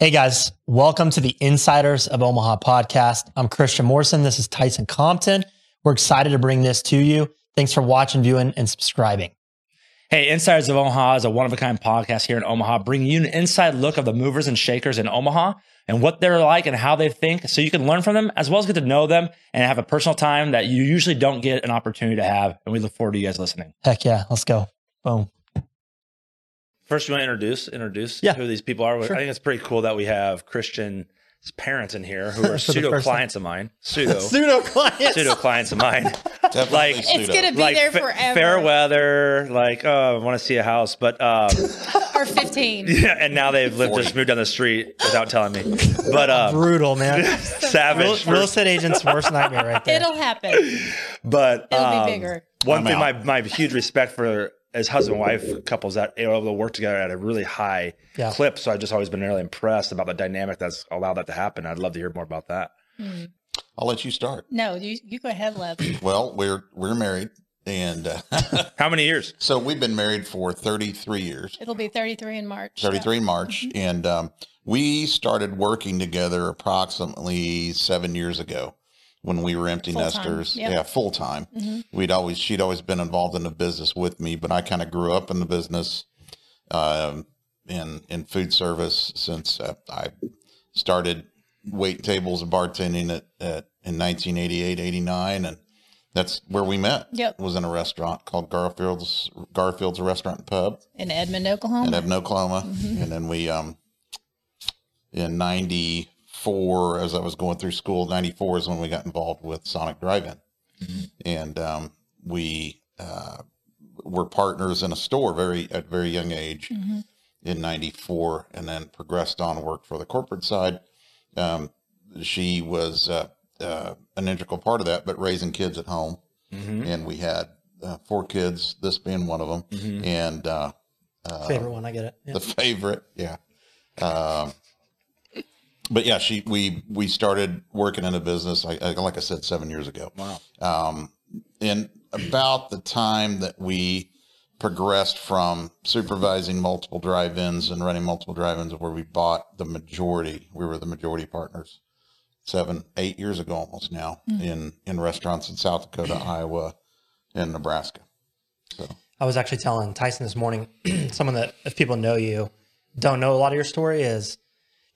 Hey guys, welcome to the Insiders of Omaha podcast. I'm Christian Morrison. This is Tyson Compton. We're excited to bring this to you. Thanks for watching, viewing, and subscribing. Hey, Insiders of Omaha is a one of a kind podcast here in Omaha, bringing you an inside look of the movers and shakers in Omaha and what they're like and how they think so you can learn from them as well as get to know them and have a personal time that you usually don't get an opportunity to have. And we look forward to you guys listening. Heck yeah, let's go. Boom. First, you want to introduce introduce Yeah. who these people are. Sure. I think it's pretty cool that we have Christian parents in here who are pseudo first time. clients of mine. Pseudo Pseudo clients. pseudo clients of mine. Definitely Like- It's gonna be like there fa- forever. fair weather, like oh, I want to see a house, but um, or 15. yeah, and now they've lived just moved down the street without telling me. But um, Brutal, man. real, savage. real estate agent's worst nightmare right there. It'll happen. but It'll um, be bigger. One I'm thing, my my huge respect for as husband and wife couples that are able to work together at a really high Yeah. clip. So I've just always been really impressed about the dynamic that's allowed that to happen. I'd love to hear more about that. I'll let you start. No, you, you go ahead, Lev. Well, we're we're married, and uh, How many years? so we've been married for 33 years. It'll be 33 in March. 33 in March, Mm-hmm. and um, we started working together approximately seven years ago when we were empty Full-time, nesters. yep. Yeah, full time. Mhm. We'd always she'd always been involved in the business with me, but I kind of grew up in the business, um, in in food service since uh, I started wait tables and bartending at, at in 1988, 89, and that's where we met. Yep. was in a restaurant called Garfield's Garfield's Restaurant and Pub In Edmond, in Oklahoma. Edmond, Oklahoma. And then we, um, in 94, as I was going through school, 94 is when we got involved with Sonic Drive-In. And, um, we, uh, were partners in a store very, at very young age Mhm. in 94 and then progressed on and worked for the corporate side. Um, she was, uh, uh, an integral part of that, but raising kids at home. Mm-hmm. And we had, uh, four kids, this being one of them. Mm-hmm. And, uh, uh, Favorite one, I get it. Yeah. the favorite. Yeah. Um, but yeah, she we we started working in a business like like I said seven years ago. Wow. Um, and about the time that we progressed from supervising multiple drive-ins and running multiple drive-ins, where we bought the majority, we were the majority partners. Seven, eight years ago, almost now, in in restaurants in South Dakota, Iowa, and Nebraska. So I was actually telling Tyson this morning, someone that if people know you, don't know a lot of your story is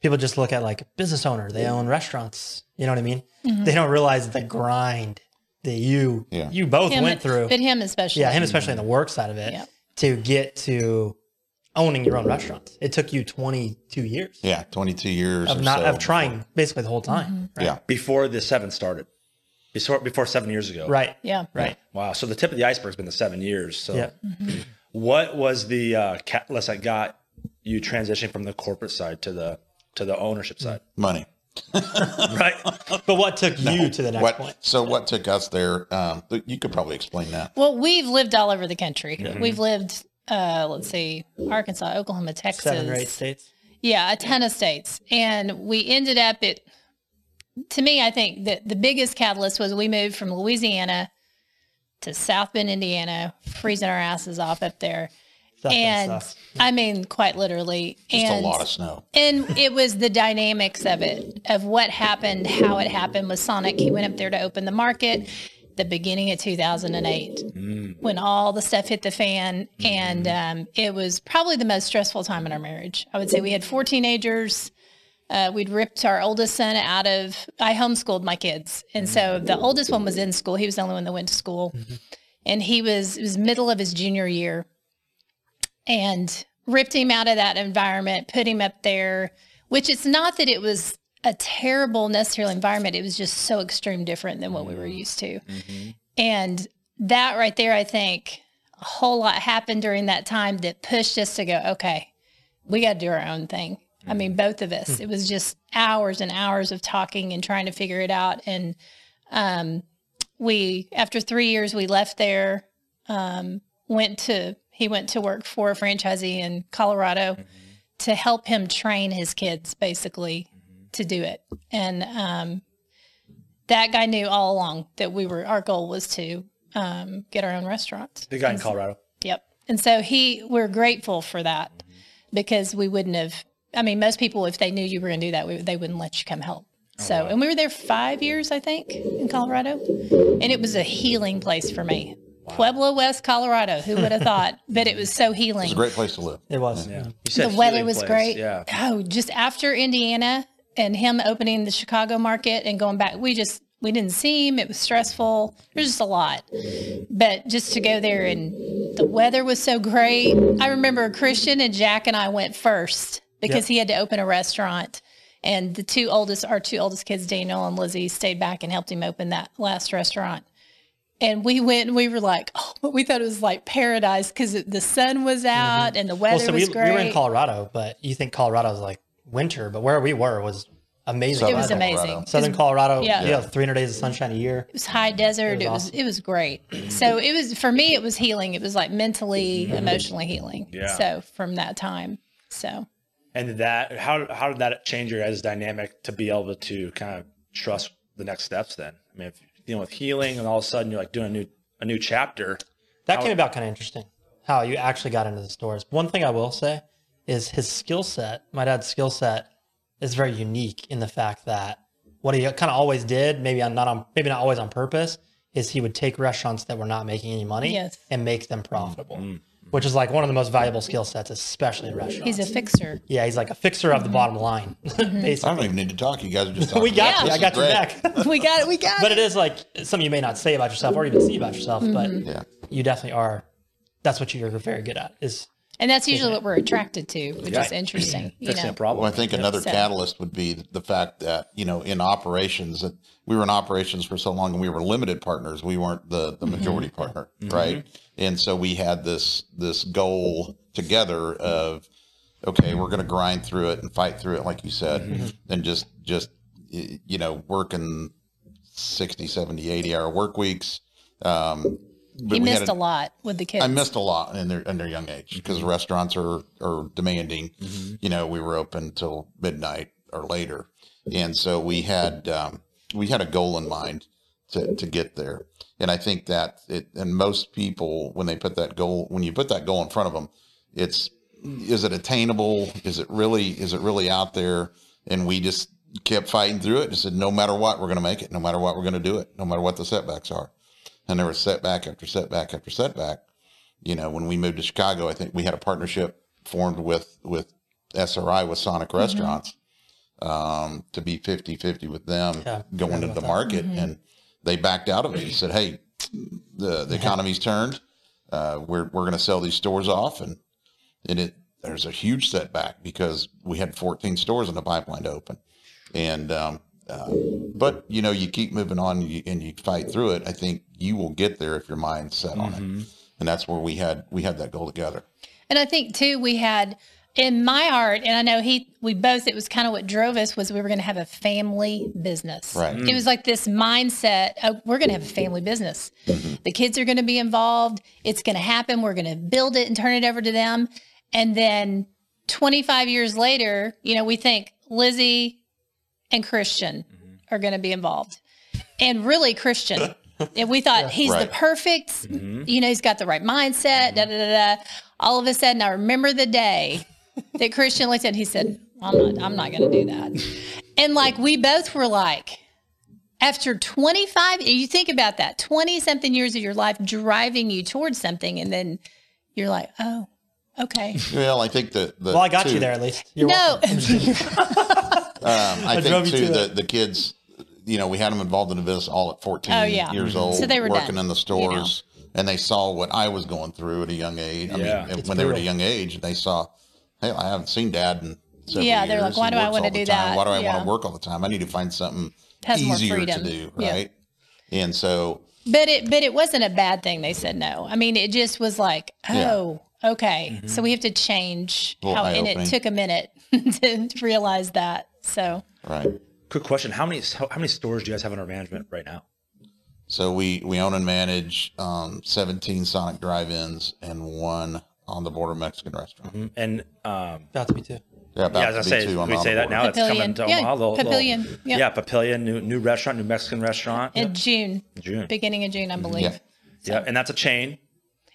people just look at like business owner, they own restaurants. You know what I mean? Mm-hmm. They don't realize the grind that you Yeah. you both Him- went through. But him especially. yeah, him especially in the work side of it Yeah. to get to owning your own restaurants. It took you 22 years yeah, twenty two years of not so of trying basically the whole time. Mm-hmm. Right? Yeah. Before the seven started, before before seven years ago. Right. Yeah. Right. Wow. So the tip of the iceberg has been the seven years. So Yeah. what was the uh, catalyst that got you transitioning from the corporate side to the to the ownership side? money. Right. But what took you to the next what point? so what took us there um you could probably explain that Well, we've lived all over the country. We've lived, uh, let's see, Arkansas, Oklahoma, Texas. Seven or eight states. Yeah, a ton of states. And we ended up at, to me, I think that the biggest catalyst was we moved from Louisiana to South Bend, Indiana, freezing our asses off up there. Stuff and and stuff. I mean, quite literally. just and a lot of snow and it was the dynamics of it, of what happened, how it happened with Sonic. He went up there to open the market the beginning of 2008 when all the stuff hit the fan. And um, it was probably the most stressful time in our marriage. I would say we had four teenagers. Uh, we'd ripped our oldest son out of, I homeschooled my kids. And so the oldest one was in school. He was the only one that went to school. And he was, it was middle of his junior year and ripped him out of that environment, put him up there, which it's not that it was a terrible necessarily environment. It was just so extreme different than what we were used to. And that right there, I think a whole lot happened during that time that pushed us to go, okay, we got to do our own thing. I mean, both of us. It was just hours and hours of talking and trying to figure it out. And um, we, after three years, we left there, um, went to, he went to work for a franchisee in Colorado to help him train his kids basically to do it. And um, that guy knew all along that we were, our goal was to um, get our own restaurants. The guy in And so- Colorado. Yep. And so he, we're grateful for that because we wouldn't have I mean, most people, if they knew you were going to do that, we, they wouldn't let you come help. So, and we were there five years, I think, in Colorado, and it was a healing place for me. Pueblo, West Colorado. Who would have thought? But it was so healing. It was a great place to live. It was. Yeah. You said the weather was place. great. Yeah. Oh, just after Indiana and him opening the Chicago market and going back, we just we didn't see him. It was stressful. There's just a lot. But just to go there and the weather was so great. I remember Christian and Jack and I went first because Yep. he had to open a restaurant. And the two oldest, our two oldest kids, Daniel and Lizzie, stayed back and helped him open that last restaurant. And we went and we were like, oh, we thought it was like paradise because the sun was mm-hmm. out and the weather Well, so was we, great. we were in Colorado, but you think Colorado's like winter, but where we were was amazing. It was Southern amazing. Colorado. Southern Colorado, Yeah. yeah, 300 days of sunshine a year. it was high desert. It was awesome. it was great. So it was for me. It was healing. It was like mentally, mm-hmm. emotionally healing. Yeah. So from that time, so And that how how did that change your guys' dynamic to be able to kind of trust the next steps? Then I mean, if you're dealing with healing and all of a sudden you're like doing a new a new chapter. That How- came about kind of interesting. How you actually got into the stores. One thing I will say is his skill set. My dad's skill set is very unique in the fact that what he kind of always did, maybe on not on maybe not always on purpose, is he would take restaurants that were not making any money Yes. and make them profitable. Mm-hmm. Which is like one of the most valuable skill sets, especially in restaurants. he's a fixer. yeah, he's like a fixer of the mm-hmm. bottom line, I don't even need to talk. You guys are just talking. We got Yeah. you. I got your back. we got it. We got but it. But it is like something you may not say about yourself or even see about yourself, but mm-hmm. Yeah. you definitely are. That's what you're very good at. Is And that's usually what we're attracted to, which Yeah. is interesting. You Fixing know, a problem. Well, I think another So- catalyst would be the fact that you know in operations that we were in operations for so long and we were limited partners. We weren't the the mm-hmm. majority partner, mm-hmm. right? And so we had this this goal together of okay, we're going to grind through it and fight through it, like you said, mm-hmm. and just just y- you know working 60, 70, 80 hour work weeks. Um, but you we had missed a lot with the kids. I missed a lot in their in their young age because Mm-hmm. restaurants are are demanding. You know, we were open till midnight or later, and so we had um, we had a goal in mind to to get there. And I think that it and most people when they put that goal when you put that goal in front of them, it's is it attainable? Is it really is it really out there? And we just kept fighting through it and said, no matter what, we're going to make it. No matter what, we're going to do it. No matter what the setbacks are. And there was setback after setback after setback you know, when we moved to Chicago, I think we had a partnership formed with with SRI with Sonic Mm-hmm. Restaurants um, to be 50 50 with them Yeah, going into the that. market. Mm-hmm. And they backed out of it. He said, Hey, the, the economy's turned. Uh, we're we're going to sell these stores off. And, and it, there's a huge setback because we had 14 stores in the pipeline to open. And, um, uh, but you know, you keep moving on and you, and you fight through it. I think you will get there if your mind's set on it and that's where we had we had that goal together. And I think too, we had in my heart, and I know he, we both, it was kind of what drove us was we were going to have a family business. Right. It was like this mindset of we're going to have a family business. The kids are going to be involved. It's going to happen. We're going to build it and turn it over to them. And then 25 years later, you know, we think Lizzie and Christian mm-hmm. are going to be involved. And really, Christian. And we thought he's the Right. perfect, mm-hmm. you know, he's got the right mindset, da da da da. All of a sudden, I remember the day that Christian looked at, he said, I'm not, I'm not going to do that. And like, we both were like, after 25, you think about that 20 something years of your life driving you towards something. And then you're like, oh, okay. Well, I think that well, I got too, you there at least. You're No, Um, I, drove think you too to the it. the kids, you know, we had them involved in the business all at 14 Oh, yeah. years old, So they were working done, in the stores, and they saw what I was going through at a young age. I Yeah. mean, It's when they were at a young age, they saw, hey, I haven't seen Dad in several Yeah, they're like, why do I wanna do time. that? Why do I Yeah. want to work all the time? I need to find something Has easier to freedom. do, Yeah. right? And so but it, but it wasn't a bad thing. They said no. I mean, it just was like, Yeah. oh, okay. So we have to change how, and it took a minute to realize that. So right. Quick question: How many how, how many stores do you guys have under management right now? So we we own and manage um, 17 Sonic drive-ins and one on the border Mexican restaurant. And um, about to be too. Yeah, about yeah, as I to be say, two we say that border. now. It's coming Papillion. to Yeah, Omaha. Little, little- Papillion. Yep. Yeah, Papillion, new new restaurant, new Mexican restaurant. in June, June. beginning of June, I believe. Yeah. Yeah, and that's a chain,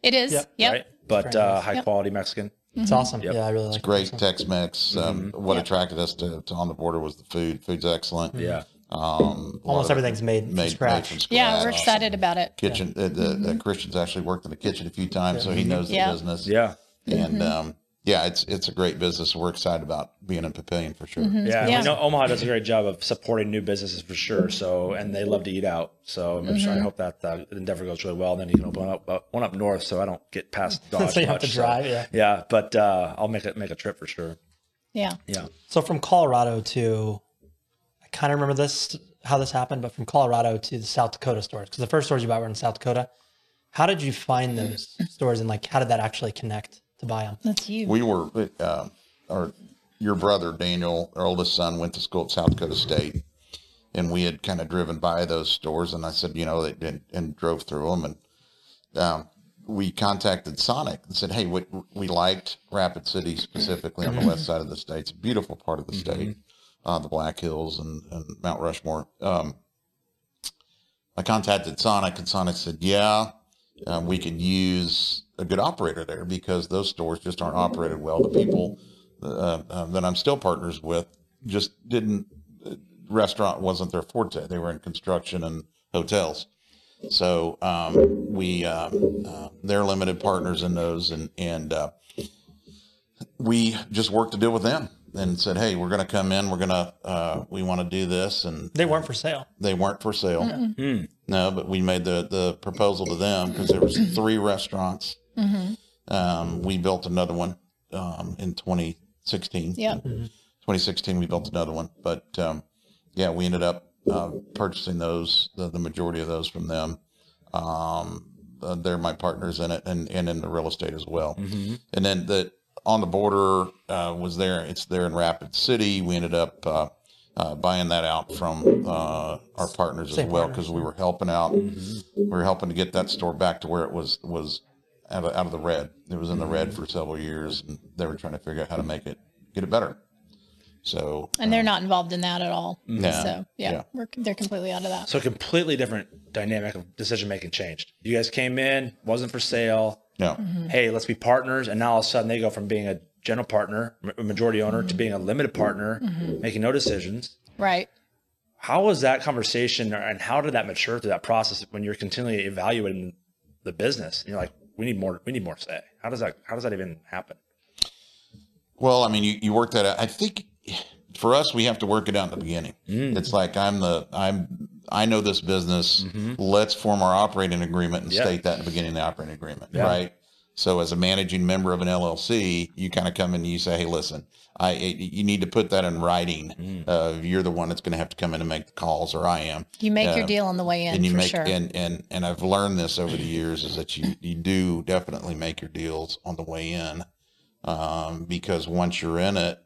It is. Yep. Yep. right? But uh, high Yep. quality Mexican. It's awesome. Yep. Yeah, I really like it's Great it. Tex-Mex. Um, What Yep. attracted us to, to on the border was the food. Food's excellent. Yeah. Um, Almost everything's made made, scratch. made from Yeah, we're excited about it. Kitchen. Uh, the, the Christian's actually worked in the kitchen a few times, so he knows the business. Yeah. And um, yeah, it's it's a great business. We're excited about being in Papillion for sure. Yeah, Yeah. I know Omaha does a great job of supporting new businesses for sure. So, and they love to eat out. So, I'm sure I hope that uh, endeavor goes really well. And Then you can open up uh, one up north, so I don't get past Dodge. So you have much, to drive, yeah. yeah. But uh, I'll make it make a trip for sure. Yeah. Yeah, So from Colorado to, I kind of remember this how this happened, but from Colorado to the South Dakota stores because the first stores you bought were in South Dakota. How did you find those stores and like how did that actually connect to buy them? That's you. We were, uh, our your brother Daniel, our oldest son, went to school at South Dakota State, and we had kind of driven by those stores, and I said, you know, they, and, and drove through them, and um, we contacted Sonic and said, hey, we, we liked Rapid City specifically on the west side of the state. It's a beautiful part of the state, uh, the Black Hills and, and Mount Rushmore. Um, I contacted Sonic, and Sonic said, yeah, um, we could use a good operator there because those stores just aren't operated well. The people uh, that I'm still partners with just didn't, uh, restaurant wasn't their forte. They were in construction and hotels. So um, we, uh, uh, they're limited partners in those, and and uh, we just worked to deal with them and said, hey, we're going to come in, we're going to, uh, we want to do this, and They weren't for sale. they weren't for sale. No, but we made the the proposal to them because there was three restaurants. Um, we built another one um, in 2016. Yeah. 2016 we built another one, but um, yeah, we ended up uh, purchasing those the, the majority of those from them. Um, uh, they're my partners in it and, and in the real estate as well. And then the on the border uh, was there. It's there in Rapid City. We ended up uh, uh, buying that out from uh, our partners Same as well because we were helping out. We were helping to get that store back to where it was was out of, out of the red. It was in the red for several years, and they were trying to figure out how to make it get it better. So And they're not involved in that at all. No. So yeah, Yeah. We're, they're completely out of that. so completely different dynamic of decision making changed. You guys came in, wasn't for sale. Yeah. Mm-hmm. Hey, let's be partners, and now all of a sudden they go from being a general partner, a majority owner, to mm-hmm. being a limited partner, mm-hmm. making no decisions. Right. How was that conversation, and how did that mature through that process when you're continually evaluating the business? And you're like, we need more, we need more say. How does that, how does that even happen? Well, I mean, you, you worked that out. I think for us, we have to work it out in the beginning. It's like I'm the I'm I know this business. Let's form our operating agreement and Yeah. state that in the beginning of the operating agreement, Yeah. right? So, as a managing member of an LLC, you kind of come in and you say, "Hey, listen, I you need to put that in writing. Uh, you're the one that's going to have to come in and make the calls, or I am." You make your Uh, deal on the way in and you for make sure. and and and I've learned this over the years is that you you do definitely make your deals on the way in, um, because once you're in it,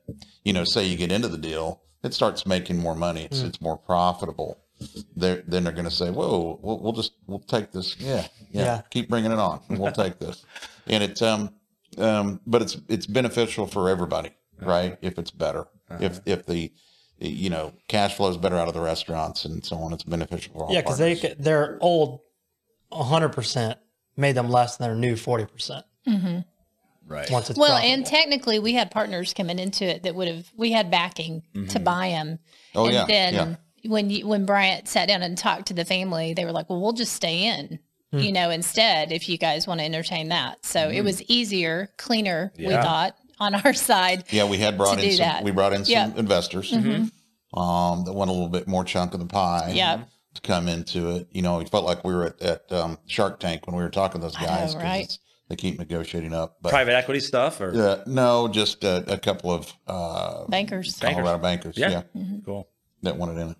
you know, say you get into the deal, it starts making more money. It's it's more profitable. They're, then they're going to say, "Whoa, we'll, we'll just we'll take this. Yeah, yeah, Yeah. keep bringing it on. and We'll take this." And it's um um, but it's it's beneficial for everybody, right? If it's better, if if the you know cash flows better out of the restaurants and so on, it's beneficial for all. Yeah, because they partners. their old 100% made them less than their new 40% Right. once it's well, profitable. and technically, we had partners coming into it that would have we had backing to buy them. Oh, and yeah, then yeah. when you, when Bryant sat down and talked to the family, they were like, "Well, we'll just stay in." Hmm. You know, instead, if you guys want to entertain that. So it was easier, cleaner, we thought, on our side. Yeah, we had brought in some. that. We brought in some Yeah. Mm-hmm. investors um, that want a little bit more chunk of the pie. Yeah. To come into it, you know, it felt like we were at, at um, Shark Tank when we were talking to those know, right? It's- They keep negotiating up, but Private equity stuff or uh, no, just a, a couple of uh, Bankers. Bankers. Colorado bankers. Yeah. Yeah. Mm-hmm. cool. that wanted in it.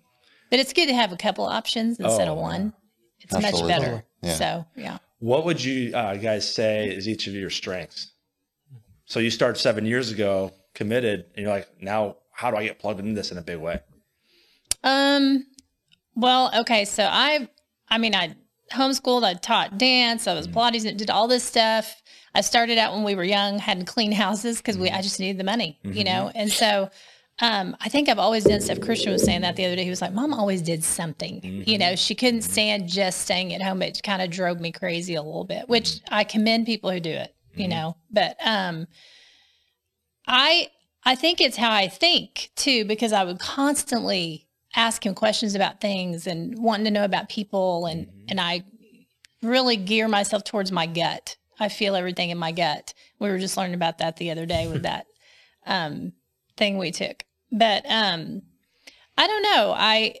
But it's good to have a couple options instead of Oh, one. It's much better. Yeah. So yeah. What would you uh, guys say is each of your strengths? So you start seven years ago, committed, and you're like, now how do I get plugged into this in a big way? Um, well, okay. So I, I mean, I homeschooled, I taught dance, I was mm. Pilates, and did all this stuff. I started out when we were young, had to clean houses because we, I mm-hmm. just needed the money, you mm-hmm. know? And so, um, I think I've always done stuff. Christian was saying that the other day. He was like, Mom always did something. You know, mm-hmm. she couldn't stand just staying at home. It kind of drove me crazy a little bit, which I commend people who do it, you know. But um, I I think it's how I think too, because I would constantly ask him questions about things and wanting to know about people and and I really gear myself towards my gut. I feel everything in my gut. We were just learning about that the other day with that um, thing we took. But um, I don't know. I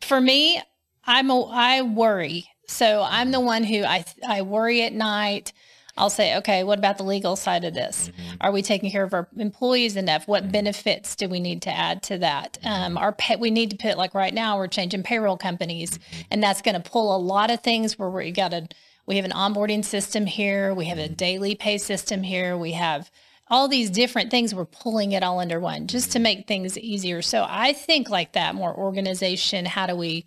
for me, I'm a, I worry. So I'm the one who I I worry at night. I'll say, okay, what about the legal side of this? Mm-hmm. Are we taking care of our employees enough? What mm-hmm. benefits do we need to add to that? Mm-hmm. Um, our pay, we need to put like right now we're changing payroll companies, and that's going to pull a lot of things where we got to. We have an onboarding system here. We have a daily pay system here. We have all these different things. We're pulling it all under one just to make things easier. So I think like that more organization. How do we,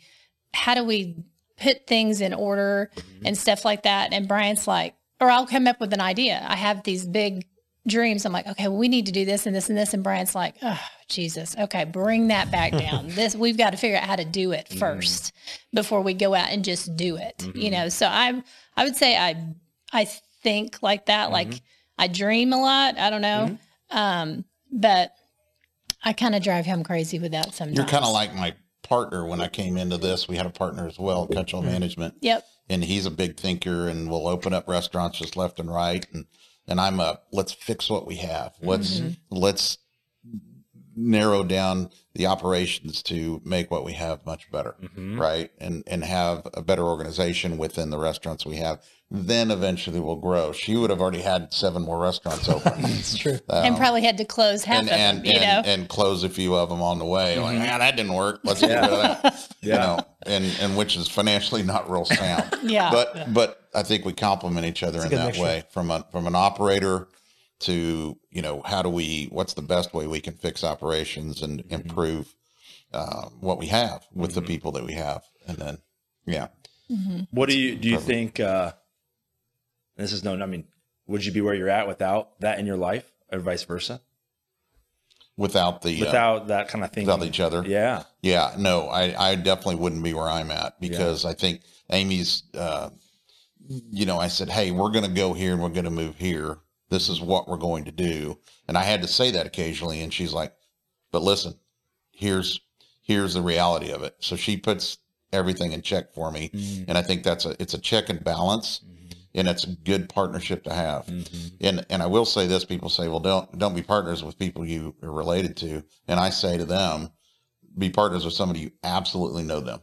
how do we put things in order and stuff like that? And Brian's like, or I'll come up with an idea. I have these big dreams. I'm like, okay, well, we need to do this and this and this. And Brian's like, oh, Jesus. Okay, bring that back down. this we've got to figure out how to do it mm-hmm. 1st before we go out and just do it. You mm-hmm. know, so I'm I would say I I think like that. Like mm-hmm. I dream a lot. I don't know. Um, but I kind of drive him crazy with that sometimes. You're kind of like my partner when I came into this. We had a partner as well, Cutchall Management. Yep. And he's a big thinker and we'll open up restaurants just left and right and and I'm a let's fix what we have. Let's mm-hmm. let's narrow down the operations to make what we have much better, mm-hmm. right? And and have a better organization within the restaurants we have. Then eventually we'll grow. She would have already had seven more restaurants open. that's true. Um, and probably had to close half and of and, them, you and, know. and close a few of them on the way. Like, yeah, that didn't work. Let's get rid of that. You know, and and which is financially not real sound. Yeah. But but I think we complement each other in that mixture. way from a from an operator to you know how do we what's the best way we can fix operations and improve uh, what we have with the people that we have, and then yeah. What do you do you think uh this is no I mean, would you be where you're at without that in your life or vice versa? Without the uh, Without that kind of thing. without each other, Yeah. Yeah, no, I, I definitely wouldn't be where I'm at because I think Amy's, uh, you know, I said, hey, we're going to go here and we're going to move here. This is what we're going to do. And I had to say that occasionally. And she's like, but listen, here's, here's the reality of it. So she puts everything in check for me. Mm-hmm. And I think that's a, it's a check and balance mm-hmm. and it's a good partnership to have. Mm-hmm. And, and I will say this, people say, well, don't, don't be partners with people you are related to. And I say to them, be partners with somebody you absolutely know them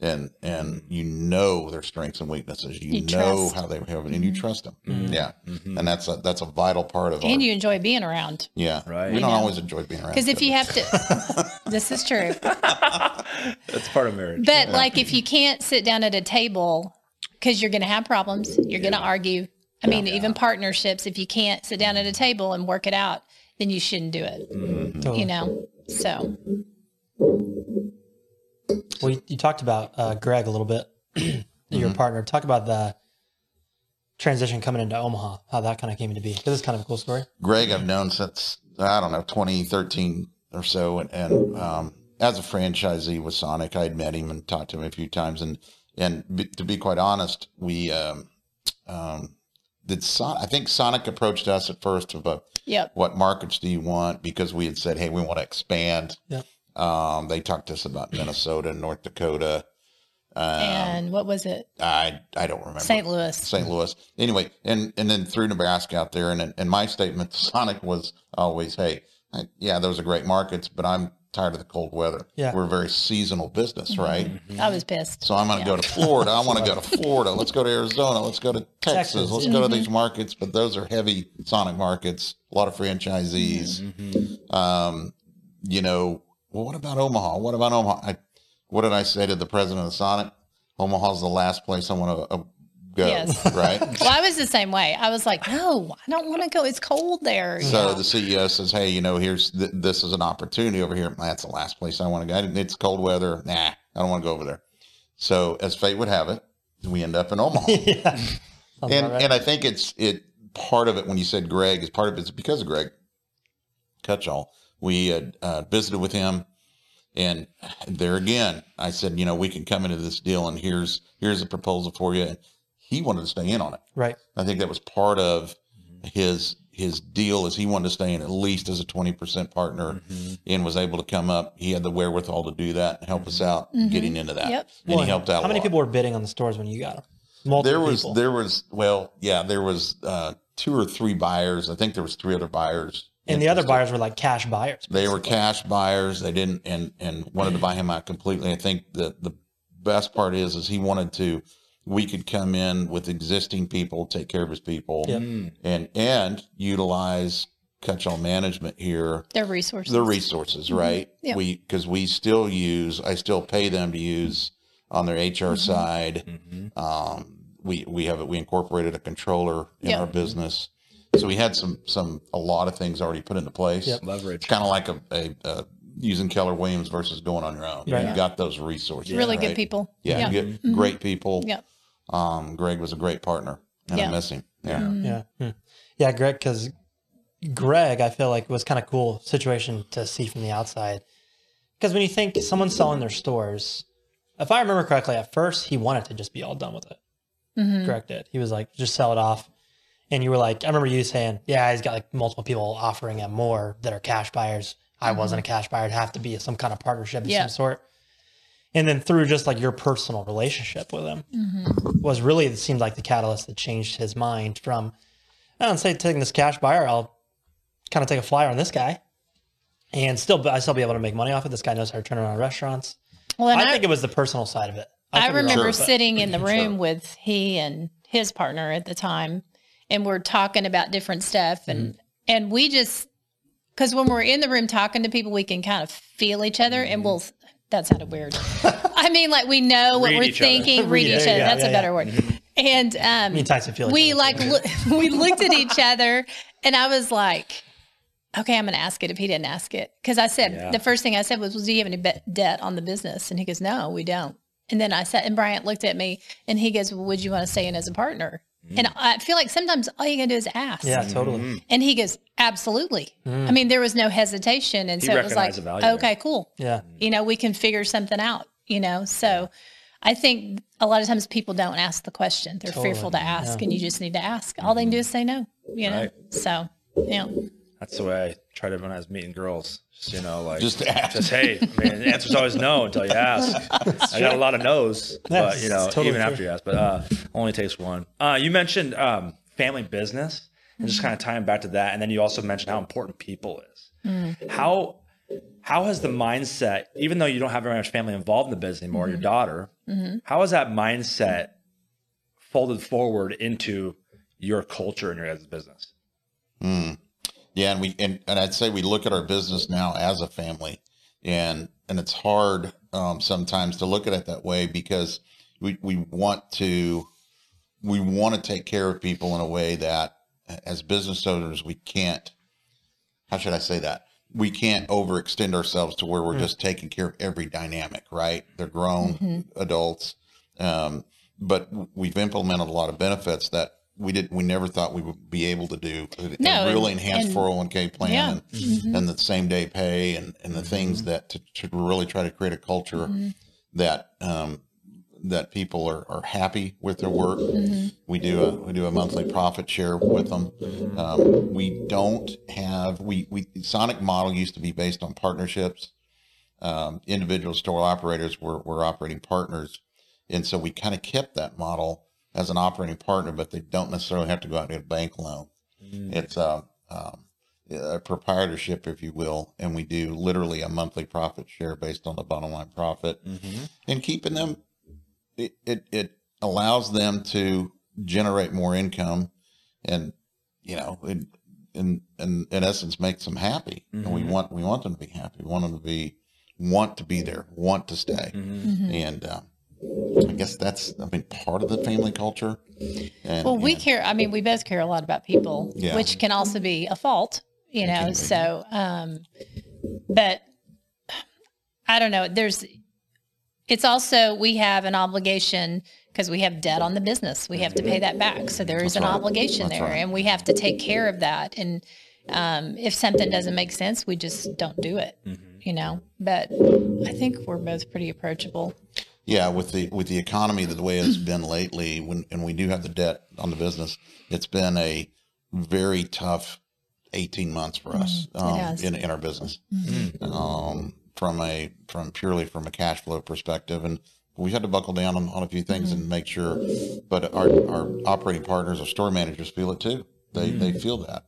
and and mm-hmm. you know their strengths and weaknesses you, You know trust. how they have and you mm-hmm. trust them mm-hmm. yeah and that's a that's a vital part of our, and you enjoy being around. yeah Right. we I don't know. always enjoy being around Because if you have to, this is true. That's part of marriage. But like if you can't sit down at a table because you're going to have problems, you're going to argue. I mean, even partnerships, if you can't sit down at a table and work it out, then you shouldn't do it. Totally. You know? So, Well, you, you talked about uh, Greg a little bit, Mm-hmm. your partner. Talk about the transition coming into Omaha, how that kind of came to be. Because it's kind of a cool story. greg i've known since i don't know 2013 or so and, and um, as a franchisee with sonic i had met him and talked to him a few times and and be, to be quite honest we um, um, did Son- i think sonic approached us at first of a yep. what markets do you want? Because we had said, hey, we want to expand. Yep. Um, they talked to us about Minnesota, and North Dakota. Um, And what was it? I I don't remember St. Louis. St. Louis. Anyway, and and then through Nebraska out there, and and my statement to Sonic was always, hey, I, yeah, those are great markets, but I'm tired of the cold weather. Yeah. we're a very seasonal business, Mm-hmm. right? I was pissed. So I'm going to go to Florida. I want to go to Florida. Let's go to Arizona. Let's go to Texas. Texas, Let's yeah. go to these markets. But those are heavy Sonic markets. A lot of franchisees. Mm-hmm. Um, you know, well, what about Omaha? What about Omaha? I, what did I say to the president of the Sonic? Omaha's the last place I want to uh, go. Yes. Right. Well, I was the same way. I was like, no, I don't want to go. It's cold there. So the CEO says, "Hey, you know, here's th- this is an opportunity over here. That's the last place I want to go. It's cold weather. Nah, I don't want to go over there." So, as fate would have it, we end up in Omaha. yeah. And right. and I think it's it part of it when you said Greg is part of it is because of Greg Cutchall. We had uh, visited with him, and there again, I said, you know, we can come into this deal, and here's here's a proposal for you. And he wanted to stay in on it. right. I think that was part of his his deal is he wanted to stay in at least as a 20% partner Mm-hmm. and was able to come up. He had the wherewithal to do that and help us out getting into that. Yep. And Well, he helped out. How a many lot. people were bidding on the stores when you got them? Multiple There was people. there was well, yeah, there was uh, two or three buyers. I think there was three other buyers. And the other buyers were like cash buyers. They were cash buyers. They didn't and and wanted to buy him out completely. I think the the best part is is he wanted to we could come in with existing people, take care of his people, Yep. Mm. and and utilize Cutchall management here Their resources. Their resources, right? Yep. We because we still use, I still pay them to use on their HR side. Mhm. Um, we we have we incorporated a controller in Yep. our business, so we had some some a lot of things already put into place. Yep. Leverage. It's kind of like a, a, a using Keller Williams versus going on your own. Right. You got those resources. really right? good people. Yeah, Yeah. good, great people. Yeah. Um, Greg was a great partner, and I miss him. Yeah. Mm-hmm. Yeah. Hmm. Yeah, Greg, because Greg, I feel like was kind of cool situation to see from the outside. Because when you think someone's selling their stores, if I remember correctly, at first he wanted to just be all done with it. Mhm. Greg did. He was like, just sell it off. And you were like, I remember you saying, yeah, he's got like multiple people offering him more that are cash buyers. I wasn't a cash buyer. It'd have to be some kind of partnership of Yeah. some sort. And then through just like your personal relationship with him Mm-hmm. was really, it seemed like the catalyst that changed his mind from, I don't say taking this cash buyer, I'll kind of take a flyer on this guy and still, I still be able to make money off it. This guy knows how to turn around restaurants. Well, I, I, think it was the personal side of it. I wrong, remember but- sitting in the Sure. room with he and his partner at the time, and we're talking about different stuff, and Mm-hmm. and we just because when we're in the room talking to people, we can kind of feel each other, and we'll. That sounded weird. I mean, like we know what Read we're each other. thinking, read Read it. each other. you go. That's Yeah, a yeah. better word. And um, Me and Tyson feel we like too. loo- we looked at each other, and I was like, "Okay, I'm going to ask it." If he didn't ask it, because I said Yeah. the first thing I said was, "Was do you have any be- debt on the business?" And he goes, "No, we don't." And then I said, and Bryant looked at me, and he goes, well, "Would you want to stay in as a partner?" And I feel like sometimes all you can do is ask. Yeah, totally. And he goes, "Absolutely." Mm. I mean, there was no hesitation, and He so it was like, recognized there. "Okay, cool." Yeah. you know, we can figure something out, you know? So I think a lot of times people don't ask the question. They're Totally, fearful to ask yeah. and you just need to ask. All they can do is say no, you know? Right. So, yeah. That's the way I try to when I was meeting girls. Just you know, like Just ask. just hey, I mean, the answer's always no until you ask. I got a lot of no's, Yeah, but you know, totally even true. after you ask, but uh, only takes one. Uh, you mentioned um, family business, and just kind of tying back to that, and then you also mentioned how important people is. How how has the mindset, even though you don't have very much family involved in the business anymore, your daughter, how has that mindset folded forward into your culture and your guys' business? Mm. Yeah, and we and, and I'd say we look at our business now as a family, and and it's hard um, sometimes to look at it that way because we we want to we want to take care of people in a way that as business owners we can't. How should I say that? We can't overextend ourselves to where we're just taking care of every dynamic, right? They're grown adults, um, but we've implemented a lot of benefits that we did we never thought we would be able to do. A- No, a really and- enhanced and- 401k plan Yeah. and, Mm-hmm. and the same day pay and, and the things that to, to really try to create a culture Mm-hmm. that um, that people are, are happy with their work. Mm-hmm. We do a we do a monthly profit share with them. Um, we don't have we we Sonic model used to be based on partnerships. Um, individual store operators were, were operating partners, and so we kind of kept that model as an operating partner, but they don't necessarily have to go out and get a bank loan. Mm. It's a, um, a proprietorship, if you will, and we do literally a monthly profit share based on the bottom line profit, mm-hmm. and keeping them. It, it it allows them to generate more income, and you know, it, in in in essence, makes them happy. And we mm-hmm. want we want them to be happy. We want them to be want to be there, want to stay, mm-hmm. and. Um, I guess that's, I mean, part of the family culture. And, Well, we and- care. I mean, we both care a lot about people, Yeah. which can also be a fault, you know. So, um, but I don't know. There's, it's also we have an obligation because we have debt on the business. We have to pay that back. So there is an right. obligation That's there, right. and we have to take care of that. And um, if something doesn't make sense, we just don't do it, you know. But I think we're both pretty approachable. Yeah, with the with the economy the way it's been lately, when and we do have the debt on the business, it's been a very tough 18 months for us um, in, in our business. Um, from a from purely from a cash flow perspective and we had to buckle down on, on a few things and make sure but our, our operating partners our store managers feel it too. They they feel that.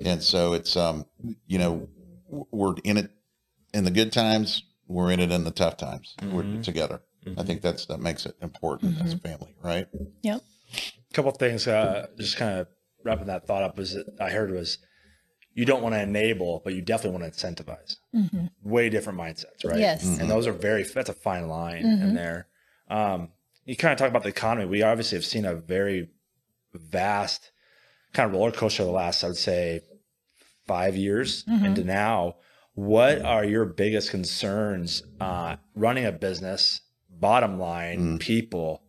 And so it's um you know we're in it in the good times we're in it in the tough times. We're together i think that's that makes it important as a family right? Yep. A couple of things uh, just kind of wrapping that thought up was that i heard was you don't want to enable but you definitely want to incentivize way different mindsets right? Yes. and those are very that's a fine line in there. Um, you kind of talk about the economy. We obviously have seen a very vast kind of roller coaster the last i would say five years into now. What are your biggest concerns uh, running a business bottom line people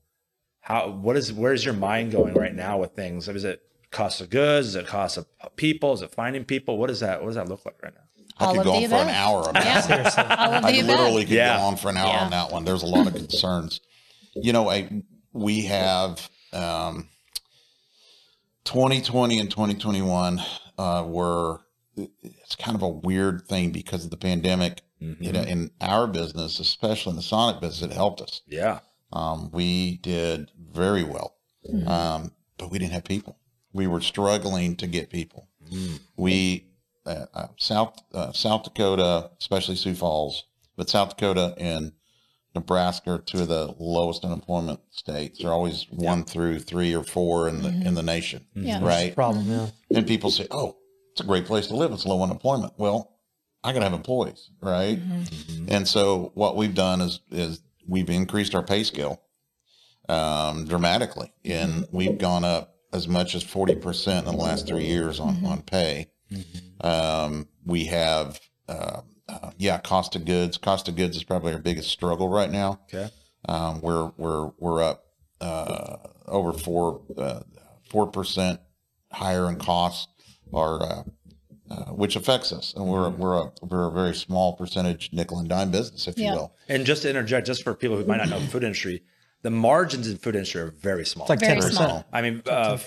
how what is where's your mind going right now with things is it cost of goods is it cost of people is it finding people what does that what does that look like right now i All could go the on for an above. hour about Yeah. Seriously. All of I literally above. could Yeah. go on for an hour Yeah. on that one. There's a lot of concerns. You know, I we have um, 2020 and 2021 uh, were it's kind of a weird thing because of the pandemic. You know, in our business, especially in the Sonic business, it helped us. yeah Um, we did very well, um, but we didn't have people. We were struggling to get people. We uh, uh, South uh, South Dakota, especially Sioux Falls, but South Dakota and Nebraska are two of the lowest unemployment states. They're always one through three or four in the in the nation, Yeah. right? Problem, yeah. And people say, "Oh, it's a great place to live. It's low unemployment." Well, I got to have employees, right? And so what we've done is is we've increased our pay scale um, dramatically, and we've gone up as much as forty percent in the last three years on on pay. Um, we have. Uh, uh, yeah, cost of goods. Cost of goods is probably our biggest struggle right now. okay Um, we're we're we're up uh, over four uh, four percent higher in costs, or uh, which affects us, and we're we're a we're a very small percentage nickel and dime business, if Yeah. you will. and just to interject just for people who might not know the food industry the margins in food industry are very small It's like 10%. small. I mean, uh,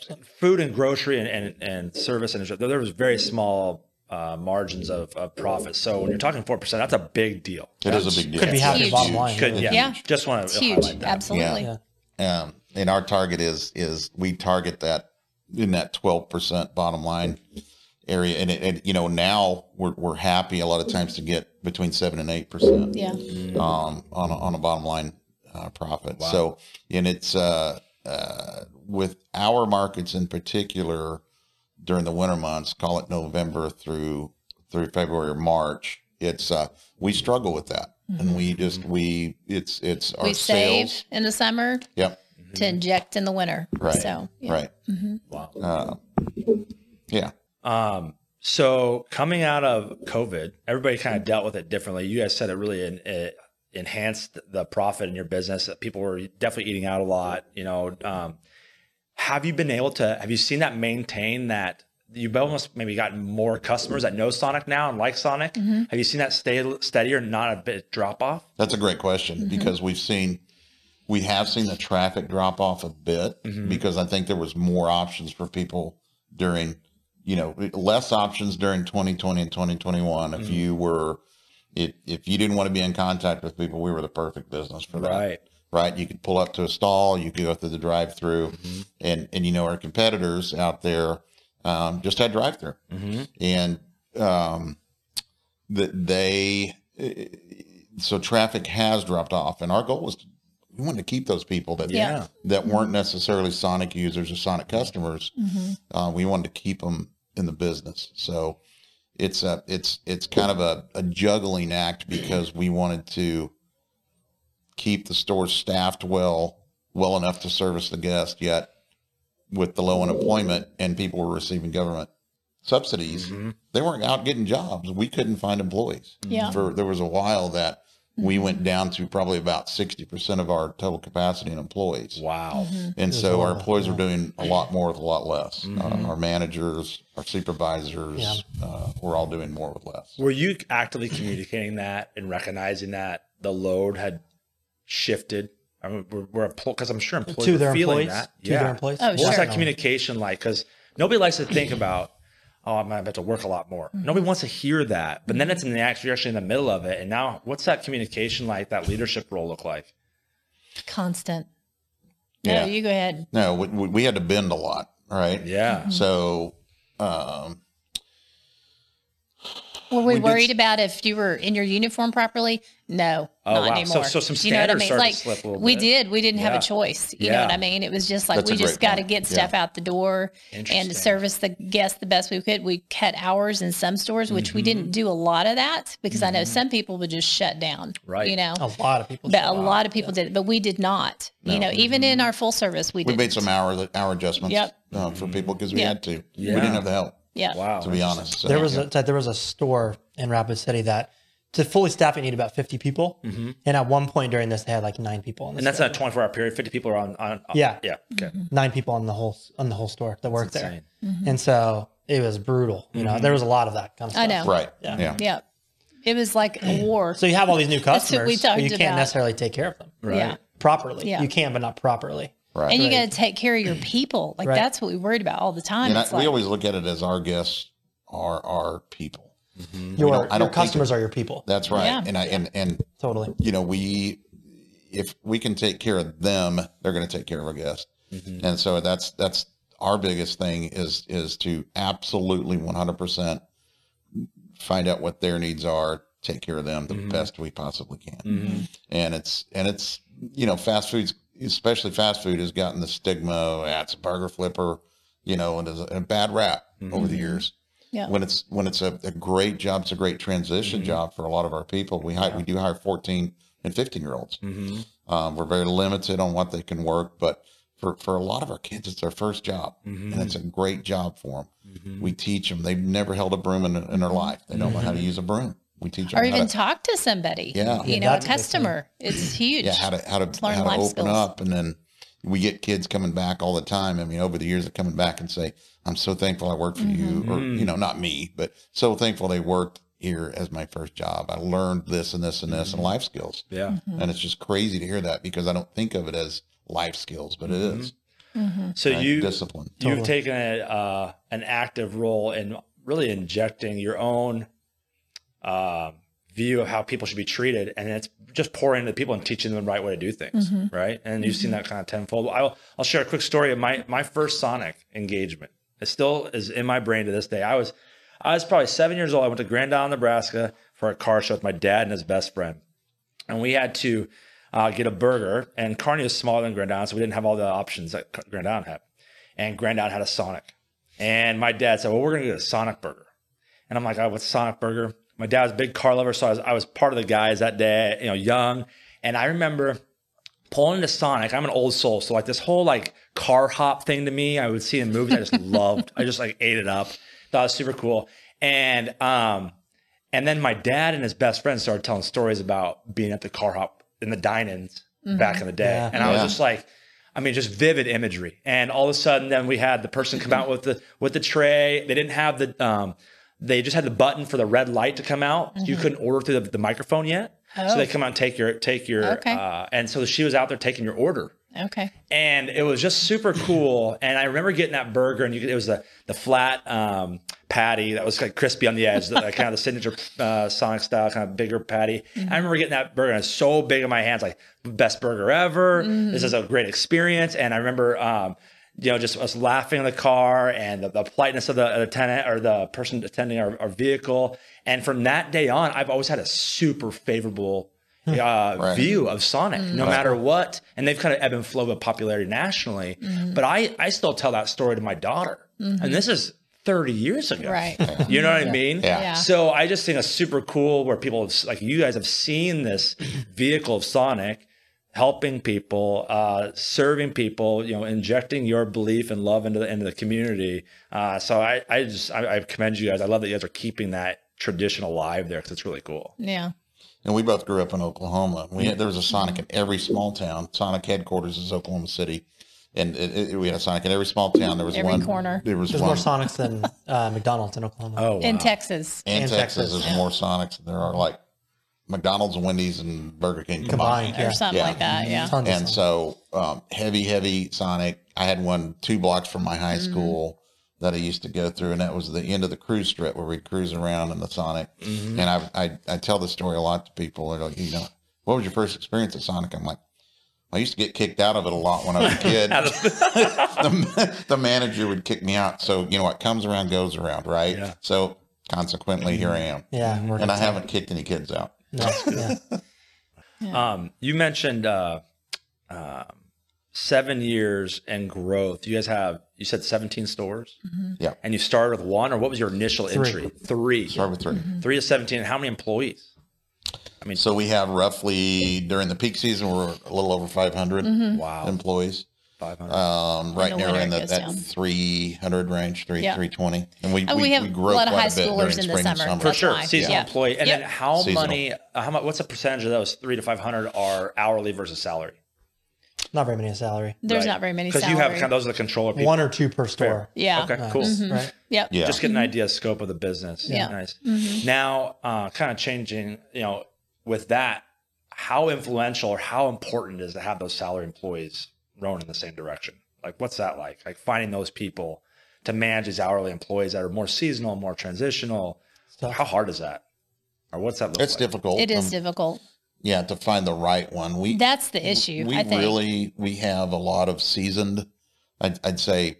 food and grocery and, and, and service industry, there was very small uh, margins of, of profit. So when you're talking 4%, that's a big deal. It is a big deal. Could be half your huge. bottom line. Could, really. yeah, Yeah. Just want It's to huge. that. Absolutely. Yeah. Um, and our target is is we target that in that twelve percent bottom line area, and, it, and you know now we're we're happy a lot of times to get between seven and eight percent. Yeah. um, on a, on a bottom line uh, profit. So, and it's uh, uh, with our markets in particular during the winter months, call it November through through February or March. It's uh, we struggle with that, and we just we it's it's our We save sales. in the summer Yep, to inject in the winter. right, So, yeah. right. Wow. Uh, yeah, Um, so coming out of COVID, everybody kind of dealt with it differently. You guys said it really en- it enhanced the profit in your business. People were definitely eating out a lot. You know, um, have you been able to? Have you seen that maintain that? You've almost maybe gotten more customers that know Sonic now and like Sonic. Have you seen that stay steady or not a bit drop off? That's a great question because we've seen we have seen the traffic drop off a bit because I think there was more options for people during you know less options during 2020 and 2021 if you were if, if you didn't want to be in contact with people we were the perfect business for that. Right. right? You could pull up to a stall you could go through the drive through and and you know our competitors out there um, just had drive through and um, that they so traffic has dropped off and our goal was to, we wanted to keep those people that Yeah. that weren't necessarily sonic users or sonic customers. Mm-hmm. uh, we wanted to keep them in the business. So it's a it's it's kind of a, a juggling act because we wanted to keep the store staffed well well enough to service the guest yet with the low unemployment and people were receiving government subsidies mm-hmm. they weren't out getting jobs. We couldn't find employees. Yeah. for there was a while that we went down to probably about 60% of our total capacity in employees Wow. and There's so our employees yeah. are doing a lot more with a lot less uh, our managers our supervisors uh, we're all doing more with less Were you actively communicating that and recognizing that the load had shifted? I mean, we're, we're because I'm sure employees To were their feeling employees. that. To their employees. Oh, What was sure. that communication like? Because nobody likes to think about, oh, I'm gonna have to work a lot more. Mm-hmm. Nobody wants to hear that. But then mm-hmm. it's in the act, you're actually in the middle of it. And now what's that communication like, that leadership role look like? Constant. Yeah. No, you go ahead. No, we, we we had to bend a lot, right? Yeah. Mm-hmm. So, um, Were we, We did worried s- about if you were in your uniform properly? No, Oh, not wow. Anymore. so some you know what I mean? started to Like slip a little we bit. did. We didn't have a choice. You Yeah. know what I mean? It was just like That's we just got to get stuff out the door and to service the guests the best we could. We cut hours in some stores, which we Mm-hmm. didn't do a lot of that because I know some people would just shut down. Right. You know. A lot of people. But a lot of people did, but we did not. You know, even in our full service, we we did. made some hour hour adjustments Yep. uh, for people because we Yeah. had to. Yeah. We didn't have the help, Yeah. Wow. to be honest. So, There was yeah. a there was a store in Rapid City that to fully staff it needed about 50 people, mm-hmm. and at one point during this they had like nine people. In the And that's store. not a 24 hour period. 50 people are on, on, on- Yeah. Yeah. Okay. Mm-hmm. nine people on the whole on the whole store that worked there, insane. Mm-hmm. and so it was brutal. You know, there was a lot of that kind of stuff. I know. right. Yeah. Yeah. Yeah. It was like a war. So you have all these new what we customers, but you can't about. necessarily take care of them Right. Yeah. properly. Yeah. You can, but not properly. Right. And you Right. got to take care of your people. Like Right. that's what we worried about all the time. and I, It's like, we always look at it as our guests are our people. Mm-hmm. Your, don't- your don't think customers it- are your people. That's right. Yeah. And I and and Totally. you know we if we can take care of them, they're going to take care of our guests. Mm-hmm. And so that's that's our biggest thing is is to absolutely 100% find out what their needs are, take care of them the mm-hmm. best we possibly can. And it's and it's you know fast foods especially fast food has gotten the stigma yeah, it's a burger flipper, you know, and it's a, a bad rap mm-hmm. over the mm-hmm. years. Yeah. When it's when it's a, a great job, it's a great transition mm-hmm. job for a lot of our people. We hire, we do hire 14 and 15 year olds. Um, we're very limited on what they can work, but for, for a lot of our kids, it's their first job, and it's a great job for them. We teach them; they've never held a broom in, in their life. They don't know how to use a broom. We teach them or even to, talk to somebody. Yeah. You Yeah, know, a that's a big thing. customer. It's huge. yeah, how to how to learn how to open skills. up, and then we get kids coming back all the time. I mean, over the years, they're coming back and say, "I'm so thankful I worked for you," mm-hmm. or you know, mm. not me, but so thankful they worked here as my first job. I learned this and this and this and mm-hmm. life skills. Yeah. Mm-hmm. And it's just crazy to hear that because I don't think of it as life skills, but it is So right? you, discipline. you've taken a, uh, an active role in really injecting your own um view of how people should be treated, and it's just pouring into people and teaching them the right way to do things, right? And you've seen that kind of tenfold. I'll I'll share a quick story of my my first Sonic engagement. It still is in my brain to this day. I was I was probably seven years old. I went to Grand Island, Nebraska for a car show with my dad and his best friend, and we had to uh, get a burger. And Kearney was smaller than Grand Island, so we didn't have all the options that Grand Island had. And Grand Island had a Sonic. And my dad said, "Well, we're going to get a Sonic burger." And I'm like, "Oh, what's Sonic burger?" My dad was a big car lover, so I was, I was part of the guys that day, you know, young. And I remember pulling into Sonic. I'm an old soul, so like this whole like car hop thing to me, I would see in movies. I just loved. I just like ate it up. Thought it was super cool. And um, and then my dad and his best friend started telling stories about being at the car hop in the dine-ins back in the day, Yeah. and I was Yeah. just like. I mean, just vivid imagery. And all of a sudden, then we had the person come out with the with the tray. They didn't have the um, they just had the button for the red light to come out. You couldn't order through the, the microphone yet, so they come out and take your take your. Okay. Uh, and so she was out there taking your order, Okay. and it was just super cool. And I remember getting that burger, and you could, it was the the flat um, patty that was like crispy on the edge, the, kind of the signature uh, Sonic style, kind of bigger patty. I remember getting that burger, and it was so big in my hands, like best burger ever. This is a great experience. And I remember. Um, you know, just us laughing in the car and the, the politeness of the, of the tenant or the person attending our, our vehicle. And from that day on, I've always had a super favorable hmm. uh, view of Sonic, no matter what. And they've kind of ebb and flow with popularity nationally. Mm-hmm. But I, I still tell that story to my daughter. Mm-hmm. And this is 30 years ago. Right. You know what I mean? Yeah. Yeah. So I just think it's super cool where people have, like you guys have seen this vehicle of Sonic helping people, uh, serving people, you know, injecting your belief and love into the into the community. Uh, so I, I just I, I commend you guys. I love that you guys are keeping that tradition alive there because it's really cool. Yeah. And we both grew up in Oklahoma. We had, there was a Sonic in every small town. Sonic headquarters is Oklahoma City, and it, it, we had a Sonic in every small town. There was Every one corner. There was There's one more Sonics than uh, McDonald's in Oklahoma. Oh, wow. In Texas. in and Texas. Texas. There's more Sonics than there are like McDonald's, and Wendy's, and Burger King Combined, combined. yeah. Or something Yeah. like that. Yeah. Tons And so um, heavy, heavy Sonic. I had one two blocks from my high Mm-hmm. school. that I used to go through, and that was the end of the cruise strip where we'd cruise around in the Sonic. Mm-hmm. And I, I I tell the story a lot to people. They're like, you know, what was your first experience at Sonic? I'm like, I used to get kicked out of it a lot when I was a kid. the, the manager would kick me out. So you know what comes around goes around, right? Yeah. So consequently, here I am, Yeah, and I haven't kicked any kids out. No, yeah. Um, you mentioned uh, um, seven years and growth. You guys have you said 17 stores, Yeah. and you started with one, or what was your initial Three. entry? Three. Start with 3 Three to 17. How many employees? I mean, so we have roughly during the peak season, we're a little over 500 Wow, employees. 500. Um, right the now we're winter in it the, goes that down. 300 range, three, Yeah. 320. And we, And we, we have we a grow lot of quite high a bit schoolers in the spring and summer. summer. For That's sure, why. seasonal Yeah. employee. And then Yep. how Seasonal. many? uh, How much? What's the percentage of those three to 500 are hourly versus salary? not very many salary. There's not very many because you have salary. kind of those are the controller people. One or two per store. yeah. Okay, Nice, cool. Right? Yep. Yeah. just get an idea of scope of the business. Yeah. Nice. Now, uh, kind of changing, you know, with that, how influential or how important is it to have those salary employees rowing in the same direction? Like, what's that like? Like finding those people to manage these hourly employees that are more seasonal, more transitional. tough. How hard is that? Or what's that look It's like? difficult. It is um, difficult. yeah, to find the right one. We, That's the issue. we I think. really, we have a lot of seasoned, I'd, I'd say,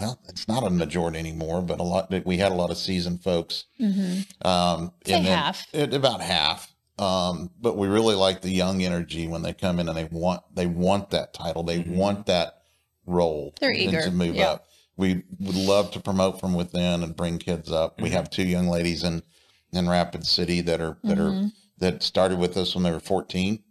well, it's not a majority anymore, but a lot, we had a lot of seasoned folks. Mhm. Um, Say and half. It, about half. Um, but we really like the young energy when they come in and they want they want that title. They want that role. They're eager. to move Yeah. up. We would love to promote from within and bring kids up. We have two young ladies in in Rapid City that are that Mm-hmm. are that started with us when they were 14.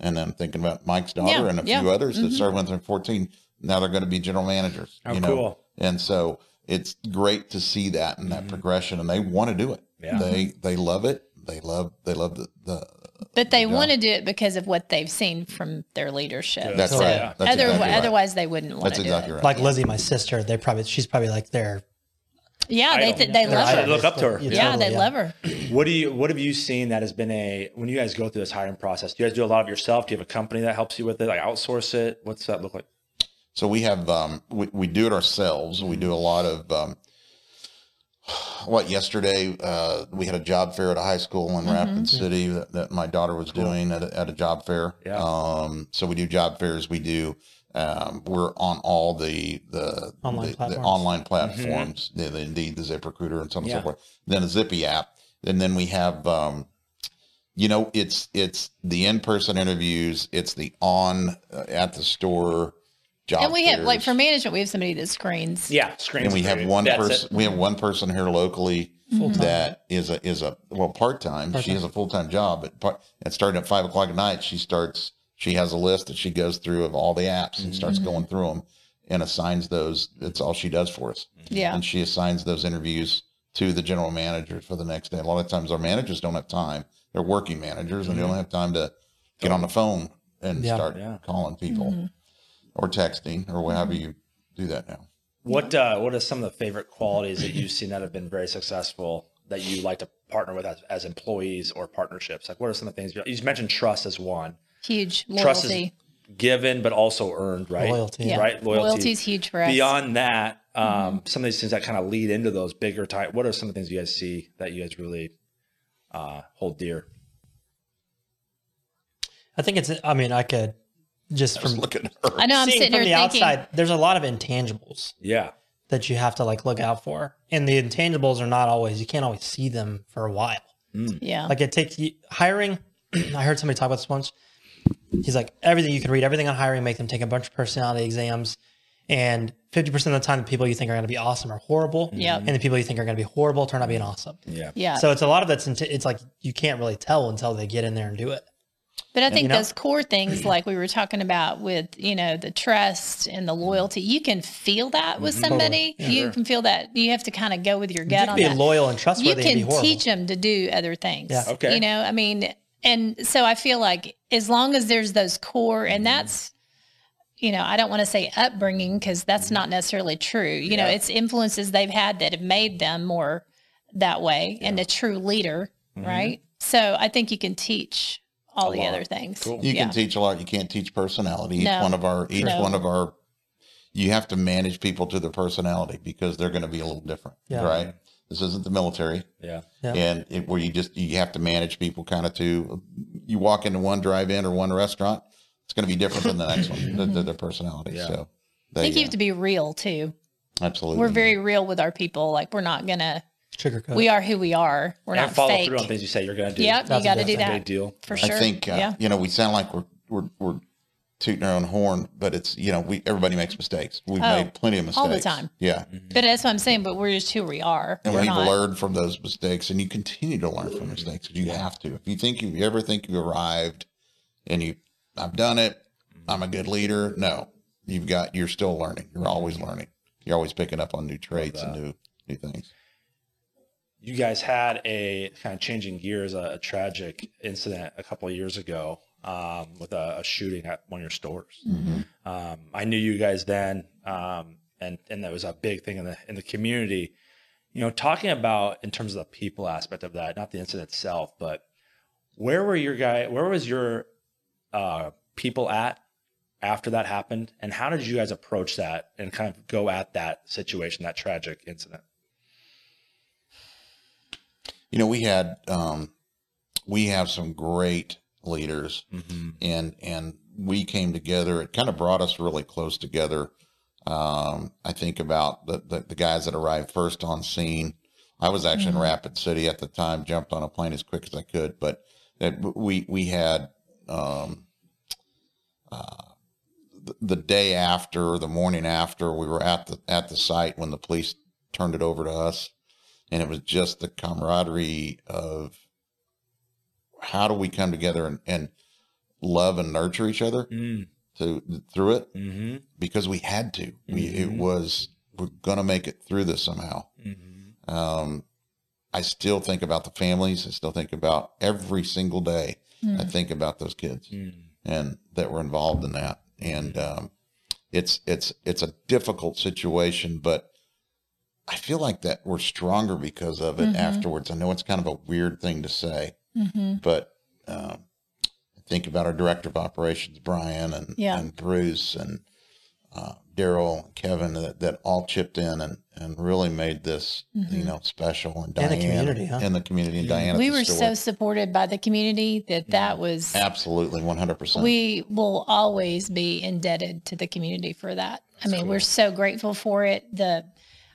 And I'm thinking about Mike's daughter Yeah, and a yeah. few others that Mhm. started when they're 14. Now they're going to be general managers. Oh, you know? cool. And so it's great to see that and that progression and they want to do it. Yeah. They they love it. They love they love the, the But they want to do it because of what they've seen from their leadership. that's So, right. yeah. That's Other, exactly right. Otherwise, they wouldn't want That's to do exactly it. right. Like Lizzie, my sister, they probably she's probably like their Yeah, they, th- they love her. Look up to her. basically. Yeah, totally, they love her. What do you what have you seen that has been a when you guys go through this hiring process? Do you guys do a lot of yourself? Do you have a company that helps you with it? Like outsource it? What's that look like? So we have um we, we do it ourselves. We do a lot of um what yesterday uh we had a job fair at a high school in Rapid City that, that my daughter was doing at a, at a job fair. Yeah. Um so we do job fairs, we do um we're on all the the Online the, the platforms. online platforms, the, the Indeed, the ZipRecruiter and so on and Yeah. so forth. Then a Zippy app. And then we have um you know it's it's the in-person interviews it's the on uh, at the store job And we have, like, for management, we have somebody that screens. Yeah, screens. and we have one person we have one person here locally mm-hmm. that is a is a well part-time. She has a full-time job but part and starting at five o'clock at night she starts she has a list that she goes through of all the apps and starts mm-hmm. going through them and assigns those that's all she does for us. Mm-hmm. Yeah. and she assigns those interviews to the general manager for the next day. A lot of times our managers don't have time. They're working managers and they don't have time to get on the phone and Yeah. start Yeah. calling people. Mm-hmm. Or texting or however you do that now What uh, what are some of the favorite qualities that you've seen that have been very successful that you like to partner with as, as employees or partnerships? Like, what are some of the things you, you mentioned? Trust as one. Huge Trust is given, but also earned, right? Loyalty. Yeah. right? Loyalty. is huge for us. Beyond that, um, some of these things that kind of lead into those bigger type. What are some of the things you guys see that you guys really uh, hold dear? I think it's. I mean, I could just just from looking at her I know I'm seeing sitting from here the thinking, outside. There's a lot of intangibles Yeah, that you have to like look out for, and the intangibles are not always. You can't always see them for a while. Mm. yeah, Like it takes you hiring. I heard somebody talk about this once. He's like everything you can read everything on hiring, make them take a bunch of personality exams, and fifty percent of the time, the people you think are going to be awesome are horrible. Mm-hmm. Yep. and the people you think are going to be horrible turn out being awesome. yeah, yeah. So it's a lot of that's. Into, it's like you can't really tell until they get in there and do it. But I think you know? those core things, like we were talking about with, you know, the trust and the loyalty, you can feel that with mm-hmm. somebody. you can feel that. You have to kind of go with your You gut can on be that. loyal and you trustworthy. and be can teach them to do other things. Yeah. Okay. You know, I mean, and so I feel like as long as there's those core, and mm-hmm. that's, you know, I don't want to say upbringing because that's mm-hmm. not necessarily true. You know, it's influences they've had that have made them more that way and a true leader, right? So I think you can teach all the lot. other things. Cool. You yeah. can teach a lot. You can't teach personality. Each one of our each No. one of our you have to manage people to their personality because they're going to be a little different, Yeah. right? This isn't the military, Yeah. Yeah. and it, where you just you have to manage people kind of to. You walk into one drive-in or one restaurant, it's going to be different than the next one, the, the, their personality. Yeah. So, I think they, you have to be real too. absolutely. We're very real with our people. Like we're not gonna. Sugarcoat. We are who we are. We're and not follow fake. through on things you say you're going to do. Yep, you got to do big- That's a that big deal. for sure. I think uh, yeah. you know we sound like we're we're we're tooting our own horn, but it's you know we everybody makes mistakes. We've Oh, made plenty of mistakes all the time. Yeah, But that's what I'm saying. But we're just who we are. and we're we've not. learned from those mistakes, and you continue to learn from mistakes. You have to. If you think you ever think you've arrived, and you I've done it, I'm a good leader. No, you've got you're still learning. You're always learning. You're always picking up on new traits and new new things. You guys had a kind of changing gears, a, a tragic incident a couple of years ago um, with a, a shooting at one of your stores. Um, I knew you guys then, um, and and that was a big thing in the in the community. You know, talking about in terms of the people aspect of that, not the incident itself, but where were your guy? Where was your uh, people at after that happened, and how did you guys approach that and kind of go at that situation, that tragic incident? You know, we had um, we have some great leaders Mm-hmm. and and we came together. It kind of brought us really close together. Um, I think about the, the the guys that arrived first on scene. I was actually in Rapid City at the time. Jumped on a plane as quick as I could, but that we we had um, uh, the, the day after, the morning after, we were at the at the site when the police turned it over to us, and it was just the camaraderie of how do we come together and, and love and nurture each other Mm. to through it Mm-hmm. because we had to. We it Mhm. was we're gonna make it through this somehow. Mm-hmm. Um, I still think about the families. I still think about every single day. I think about those kids Mm-hmm. and that were involved in that. And um, it's it's it's a difficult situation, but I feel like that we're stronger because of it Mhm. afterwards. I know it's kind of a weird thing to say, hmm but um, think about our director of operations, Brian, and Yeah. and Bruce, and uh, Daryl, and Kevin, that, that all chipped in and, and really made this you know special. And And the Diane community, huh? and the community, and Diane. at We were store. so supported by the community that that was. absolutely one hundred percent. We will always be indebted to the community for that. I mean, we're so grateful for it. The,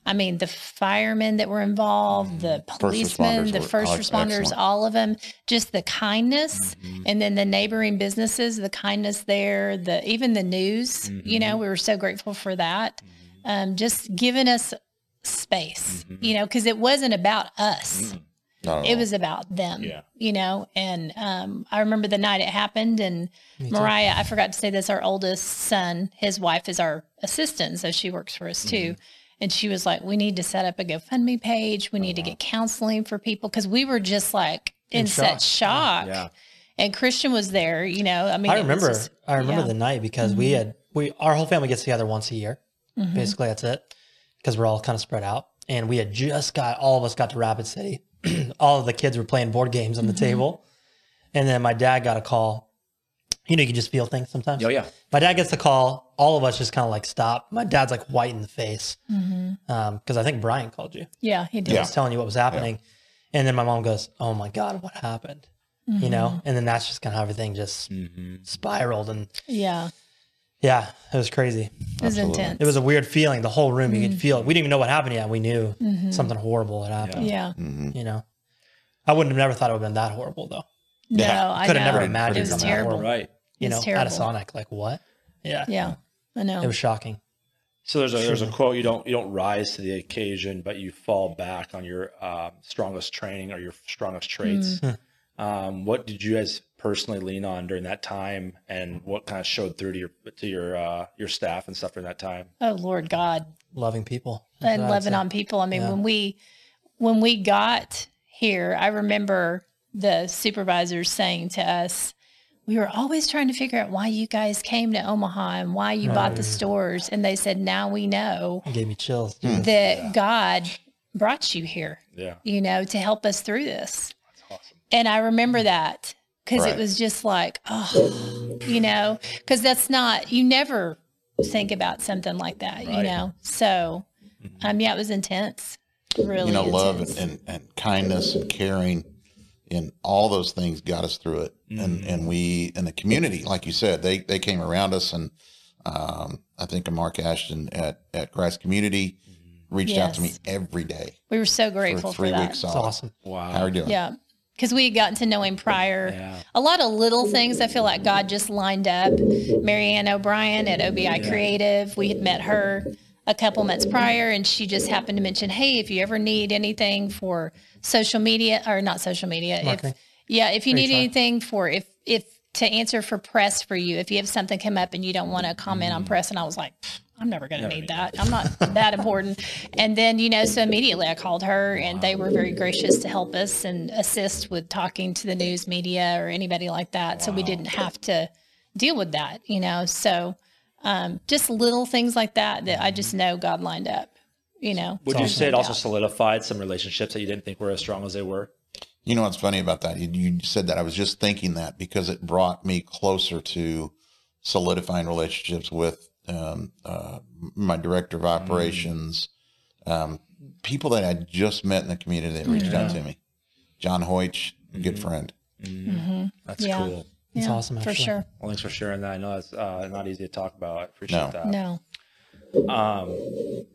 I mean, the firemen that were involved, the policemen, the first responders, excellent. all of them, just the kindness, and then the neighboring businesses, the kindness there, the even the news. You know, we were so grateful for that. Um, just giving us space, you know, because it wasn't about us. It was about them Yeah. you know and um, i remember the night it happened and mariah i forgot to say this our oldest son his wife is our assistant so she works for us too and she was like we need to set up a gofundme page we need to get counseling for people because we were just like in, such shock Yeah. and christian was there you know i mean I remember. just- I remember yeah. Mm-hmm. the night because we had we our whole family gets together once a year. Basically, that's it because we're all kind of spread out. And we had just got all of us got to Rapid City. all of the kids were playing board games on the Mm-hmm. table, and then my dad got a call. You know, you can just feel things sometimes. Oh yeah. My dad gets the call. All of us just kind of like stop. My dad's like white in the face mm-hmm. um, because I think Brian called you. yeah he did He was telling you what was happening. And then my mom goes, Oh my God, what happened? You know? Mm-hmm. And then that's just kind of how everything just mm-hmm. spiraled. And yeah yeah, it was crazy. it was Absolutely. intense It was a weird feeling. The whole room, you could feel it. We didn't even know what happened yet. We knew something horrible had happened. yeah Mhm. You know? I wouldn't have never thought it would have been that horrible, though. No Yeah. i Could have never imagined it was something that terrible. Right. You know, It's at a. Sonic. Like, what? Yeah. yeah i know It was shocking. So there's a there's a quote you don't you don't rise to the occasion, but you fall back on your um, strongest training or your strongest traits. Um, what did you guys personally lean on during that time, and what kind of showed through to your to your uh, your staff and stuff during that time? oh lord god Loving people. And loving on people. I mean, Yeah. when we when we got here, I remember the supervisors saying to us, "We were always trying to figure out why you guys came to Omaha and why you bought the stores." And they said, "Now we know It gave me chills. Dude. that God brought you here, Yeah, you know, to help us through this." that's awesome. And I remember that because Right. it was just like, oh, you know, because that's not, you never think about something like that, you know? So, um, yeah, it was intense. Really, you know, love intense. and, and kindness and caring and all those things got us through it. And and we and the community, like you said, they they came around us and um, I think Mark Ashton at at Christ Community reached out to me every day we were so grateful for, three that. weeks It's solid. awesome. Wow. How are you doing? Yeah. Because we had gotten to know him prior. Yeah. A lot of little things I feel like God just lined up. Marianne O'Brien at OBI Creative, we had met her a couple months prior, and she just happened to mention, Hey, if you ever need anything for social media, or not social media, if, yeah, if you need HR. anything for, if, if to answer for press for you, if you have something come up and you don't want to comment on press, and I was like, I'm never going to need that. I'm not that important. And then, you know, so immediately I called her and they were very gracious to help us and assist with talking to the news media or anybody like that. So we didn't have to deal with that, you know. So um, just little things like that that I just know God lined up, you know. Would you say it also doubt. solidified some relationships that you didn't think were as strong as they were? You know what's funny about that? You, you said that. I was just thinking that because it brought me closer to solidifying relationships with um, uh, my director of operations, um, people that I just met in the community that reached out to me. John Hoych, good friend. That's Yeah. cool. It's Yeah, awesome, For sure. Well, thanks for sharing that. I know that's uh, not easy to talk about. I appreciate No. that. No. Um,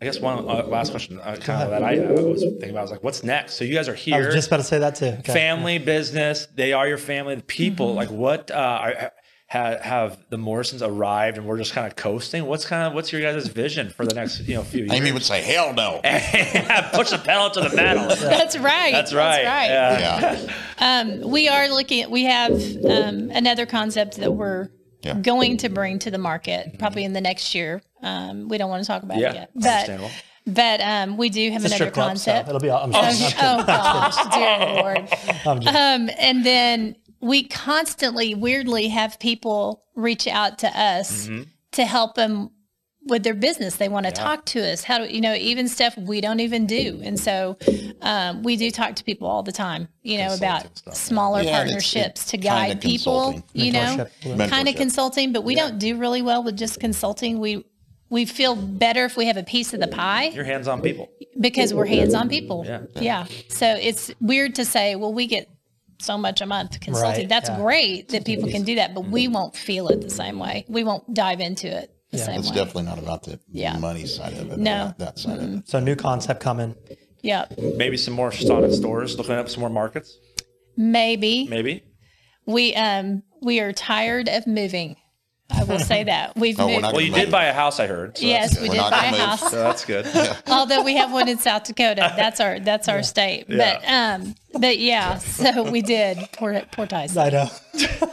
I guess one uh, last question, uh, kind of that I uh, was thinking about. I was like, what's next? So you guys are here. I was just about to say that too. Okay. family, business. They are your family. The people, Mm-hmm. like, what uh, are, have, have the Morrisons arrived, and we're just kind of coasting? What's kind of what's your guys' vision for the next you know few years? Amy would say, hell no. Push the pedal to the metal. That's right. That's right. That's right. Yeah. Um, we are looking at, we have um, another concept that we're Yeah. going to bring to the market probably in the next year. Um, we don't want to talk about Yeah. it yet, but but um, we do have It's another strip club, so concept. it'll be. I'm, I'm Oh, kidding. oh gosh, dear Lord. I'm just- Um, and then we constantly, weirdly, have people reach out to us Mm-hmm. to help them with their business. They want to talk to us. How do you know? Even stuff we don't even do, and so um, we do talk to people all the time. You know about stuff, smaller Yeah, and it's- partnerships to guide people. You know, Yeah. kind of consulting, but we don't do really well with just consulting. We we feel better if we have a piece of the pie You're hands-on people. because we're hands-on people. Yeah. Yeah. So it's weird to say, well, we get so much a month consulting. Right, That's yeah. great that people can do that, but we won't feel it the same way. We won't dive into it the Yeah. same It's way. definitely not about the Yeah. money side of it. No. That, that side of it. so new concept coming. yeah. Maybe some more Sonic stores. Looking up some more markets. Maybe Maybe. we um we are tired of moving. I will say that we've Oh, moved. Well, you Maybe. did buy a house, I heard. So yes, we We're did buy a move. house. So that's good. Although we have one in South Dakota, that's our that's our state. But um, but yeah, so we did. Poor poor Tyson. I know.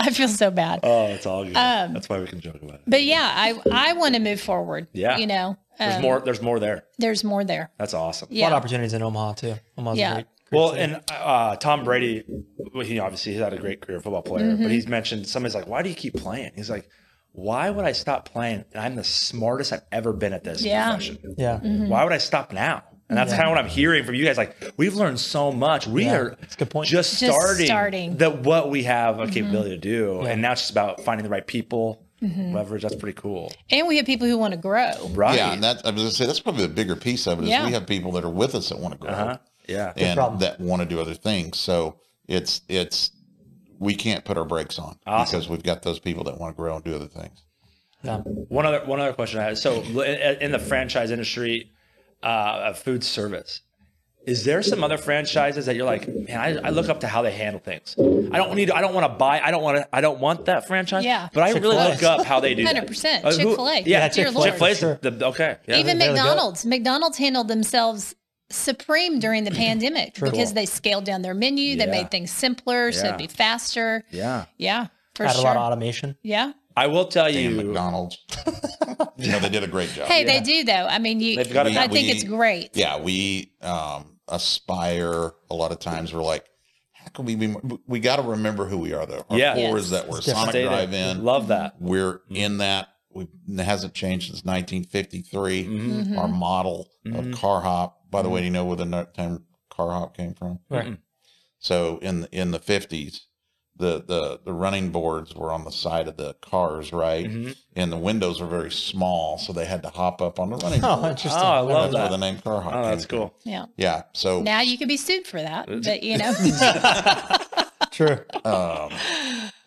I feel so bad. Oh, it's all good. Um, that's why we can joke about it. But yeah, I I want to move forward. Yeah. you know, There's um, more. There's more there. There's more there. That's awesome. A lot of opportunities in Omaha too. Omaha's Yeah. great, great Well, and uh, Tom Brady, well, he obviously he's had a great career football player, Mm-hmm. but he's mentioned somebody's like, "Why do you keep playing?" He's like, "Why would I stop playing? And I'm the smartest I've ever been at this Yeah. profession. yeah, Mm-hmm. Why would I stop now?" And that's kind of what I'm hearing from you guys. Like, we've learned so much. We Yeah, are that's a good point. just Just starting, starting. Mm-hmm. what we have a capability to do, and now it's just about finding the right people, Mm-hmm. leverage. That's pretty cool, and we have people who want to grow. right? Yeah, and that I was gonna say that's probably the bigger piece of it is Yeah. we have people that are with us that want to grow uh-huh. Yeah. and problem. that want to do other things. So it's it's we can't put our brakes on Awesome. because we've got those people that want to grow and do other things. yeah. One other one other question I had. So in in the franchise industry uh, of food service, is there some other franchises that you're like, man, I, I look up to how they handle things. I don't need. I don't want to buy. I don't want to. I don't want that franchise. Yeah. But I really Chick-fil-A. look up how they do. that. 100%. Uh, who- Chick-fil-A. Yeah, Yeah, Chick-fil-A. Chick Fil Sure. A. The, okay. Yeah. Even There we. McDonald's. McDonald's handled themselves supreme during the pandemic because they scaled down their menu. They made things simpler so it'd be faster. yeah. Yeah, for Add sure. a lot of automation. yeah. I will tell And you. McDonald's, you know, they did a great job. Hey, they do though. I mean, you. They've got I it- think we- it's great. yeah, we um, aspire a lot of times. We're like, how can we be? We got to remember who we are, though. Our Yeah. core Yes. is that we're It's. Sonic Drive-In. Love that. We're in that. We it hasn't changed since 1953. Mm-hmm. Our model of car hop. By the way, do you know where the no- term car hop came from? Right. So in the, in the 50s, the the the running boards were on the side of the cars, right? Mhm. And the windows were very small, so they had to hop up on the running boards. Oh, board. interesting. Oh, I love That's where the name Car Hop. Oh, came that's from. cool. Yeah. Yeah. So Now you can be sued for that, but you know, True. um,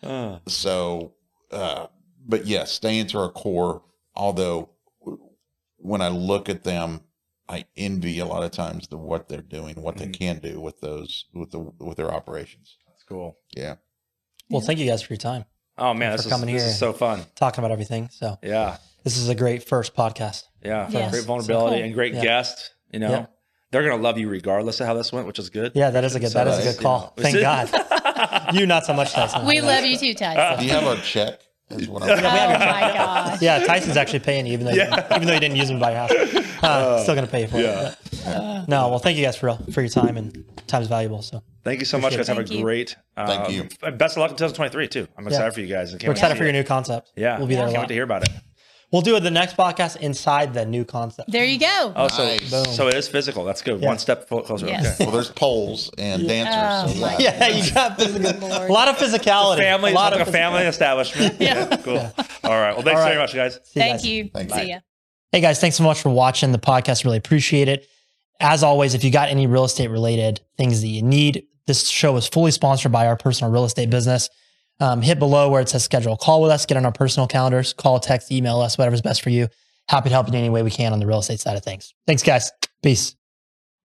Oh, so uh, but yes, staying to our core. Although when I look at them, I envy a lot of times the what they're doing, what they Mhm. can do with those with the with their operations. that's cool. Yeah. Well, thank you guys for your time Oh man, For this, is, coming this here. is so fun. talking about everything. So Yeah, this is a great first podcast. yeah. Yes. Great vulnerability Cool. and great Yeah. guest. You know, Yeah. they're gonna love you regardless of how this went, which is good. Yeah, that is a good. So That is a good call. you know, Thank God. You not so much, Tyson. we love you too, Tyson. Do you have our check? Is what I'm Oh my gosh. Yeah, Tyson's actually paying you, even though even though you didn't use him by your house. Uh, still gonna pay you for yeah. it. but- No, well, thank you guys for real for your time and time's valuable. So Thank you so much, guys. Have a you. great. Um, Thank you. Best of luck in 2023 too. I'm excited for you guys. I can't we're excited for your new concept. Yeah, we'll be there a Can't wait to hear about it. We'll do it the next podcast inside the new concept. There you go. Oh, so Nice. Boom. so it is physical. That's good. Yeah. One step closer. Yes. Okay. Well, there's poles and dancers. Oh, my yeah. Yeah, you got physical. A lot of physicality. Family, a lot like of a family establishment. yeah. Cool. All right. Well, thanks All right. very much, guys. See Thank guys. you. Thank See you. ya. Hey guys, thanks so much for watching the podcast. Really appreciate it. As always, if you got any real estate related things that you need, this show is fully sponsored by our personal real estate business. Um, hit below where it says schedule a call with us, get on our personal calendars, call, text, email us, whatever's best for you. Happy to help in any way we can on the real estate side of things. Thanks, guys. Peace.